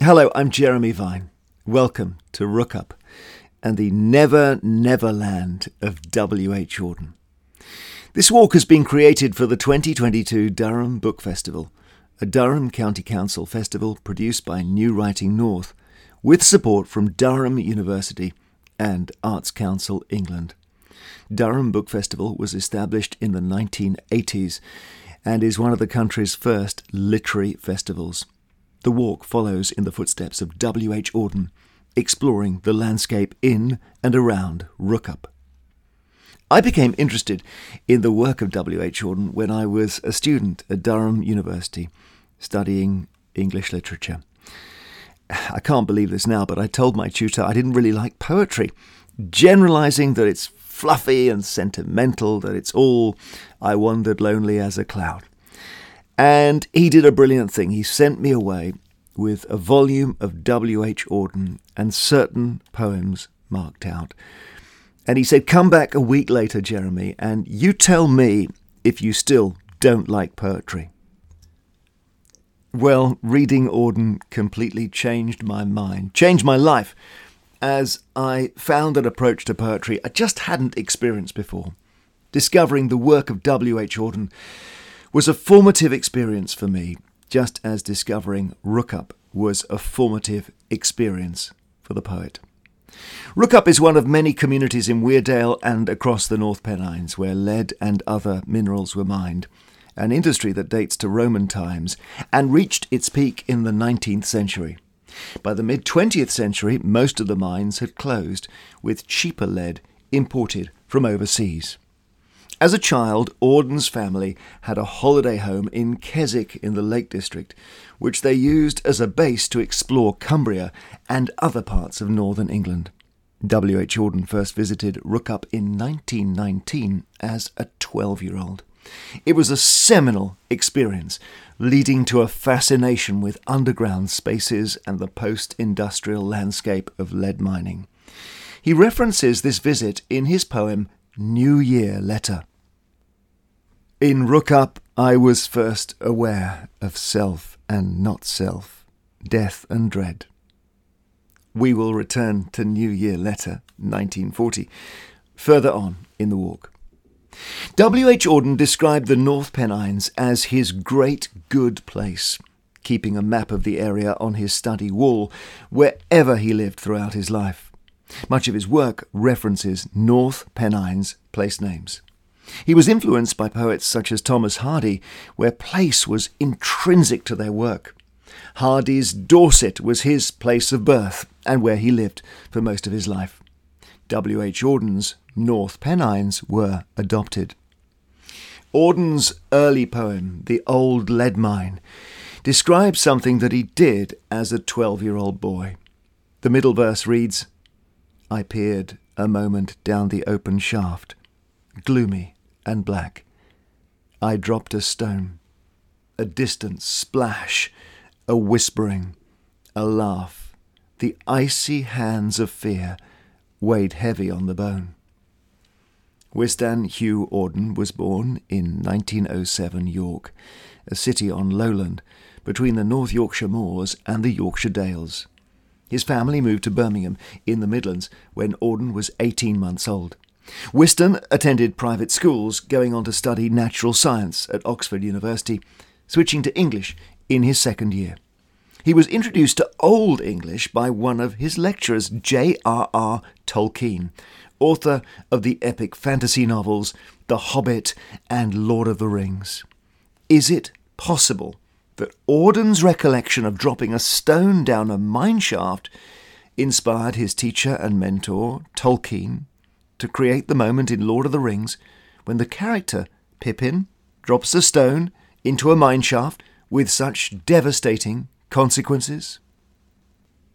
Hello, I'm Jeremy Vine. Welcome to Rookhope and the Never Never Land of W.H. Auden. This walk has been created for the 2022 Durham Book Festival, a Durham County Council festival produced by New Writing North, with support from Durham University and Arts Council England. Durham Book Festival was established in the 1980s and is one of the country's first literary festivals. The walk follows in the footsteps of W. H. Auden, exploring the landscape in and around Rookhope. I became interested in the work of W. H. Auden when I was a student at Durham University studying English literature. I can't believe this now, but I told my tutor I didn't really like poetry, generalizing that it's fluffy and sentimental, that it's all I wandered lonely as a cloud. And he did a brilliant thing. He sent me away with a volume of W.H. Auden and certain poems marked out. And he said, Come back a week later, Jeremy, and you tell me if you still don't like poetry. Well, reading Auden completely changed my mind, changed my life, as I found an approach to poetry I just hadn't experienced before. Discovering the work of W.H. Auden was a formative experience for me, just as discovering Rookhope was a formative experience for the poet. Rookhope is one of many communities in Weardale and across the North Pennines where lead and other minerals were mined, an industry that dates to Roman times and reached its peak in the 19th century. By the mid 20th century, most of the mines had closed, with cheaper lead imported from overseas. As a child, Auden's family had a holiday home in Keswick in the Lake District, which they used as a base to explore Cumbria and other parts of northern England. W. H. Auden first visited Rookhope in 1919 as a 12 year old. It was a seminal experience, leading to a fascination with underground spaces and the post industrial landscape of lead mining. He references this visit in his poem New Year Letter. In Rookhope, I was first aware of self and not self, death and dread. We will return to New Year Letter 1940, further on in the walk. W. H. Auden described the North Pennines as his great good place, keeping a map of the area on his study wall wherever he lived throughout his life. Much of his work references North Pennines place names. He was influenced by poets such as Thomas Hardy, where place was intrinsic to their work. Hardy's Dorset was his place of birth and where he lived for most of his life. W. H. Auden's North Pennines were adopted. Auden's early poem, The Old Lead Mine, describes something that he did as a 12 year old boy. The middle verse reads I peered a moment down the open shaft, gloomy and black. I dropped a stone. A distant splash, a whispering, a laugh. The icy hands of fear weighed heavy on the bone. Wystan Hugh Auden was born in 1907 York, a city on lowland between the North Yorkshire moors and the Yorkshire Dales. His family moved to Birmingham in the Midlands when Auden was 18 months old. Wystan attended private schools, going on to study natural science at Oxford University, switching to English in his second year. He was introduced to Old English by one of his lecturers, J.R.R. Tolkien, author of the epic fantasy novels The Hobbit and Lord of the Rings. Is it possible that Auden's recollection of dropping a stone down a mine shaft inspired his teacher and mentor, Tolkien, to create the moment in Lord of the Rings when the character, Pippin, drops a stone into a mineshaft with such devastating consequences?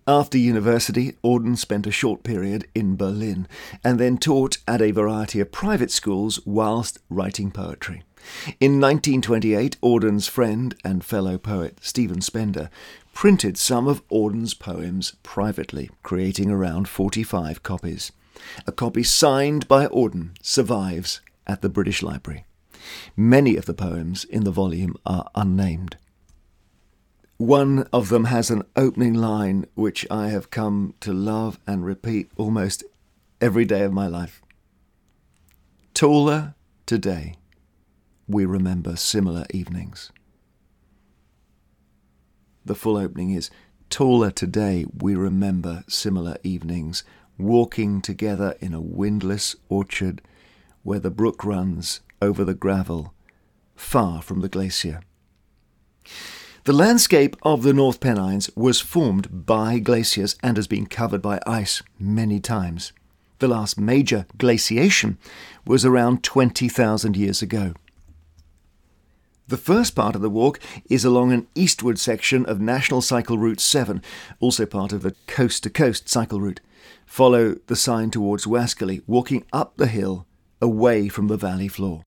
After university, Auden spent a short period in Berlin and then taught at a variety of private schools whilst writing poetry. In 1928, Auden's friend and fellow poet Stephen Spender printed some of Auden's poems privately, creating around 45 copies. A copy signed by Auden survives at the British Library. Many of the poems in the volume are unnamed. One of them has an opening line which I have come to love and repeat almost every day of my life. Taller today, we remember similar evenings. The full opening is Taller today, we remember similar evenings, walking together in a windless orchard where the brook runs over the gravel, far from the glacier. The landscape of the North Pennines was formed by glaciers and has been covered by ice many times. The last major glaciation was around 20,000 years ago. The first part of the walk is along an eastward section of National Cycle Route 7, also part of the coast to coast cycle route. Follow the sign towards Waskerley, walking up the hill away from the valley floor.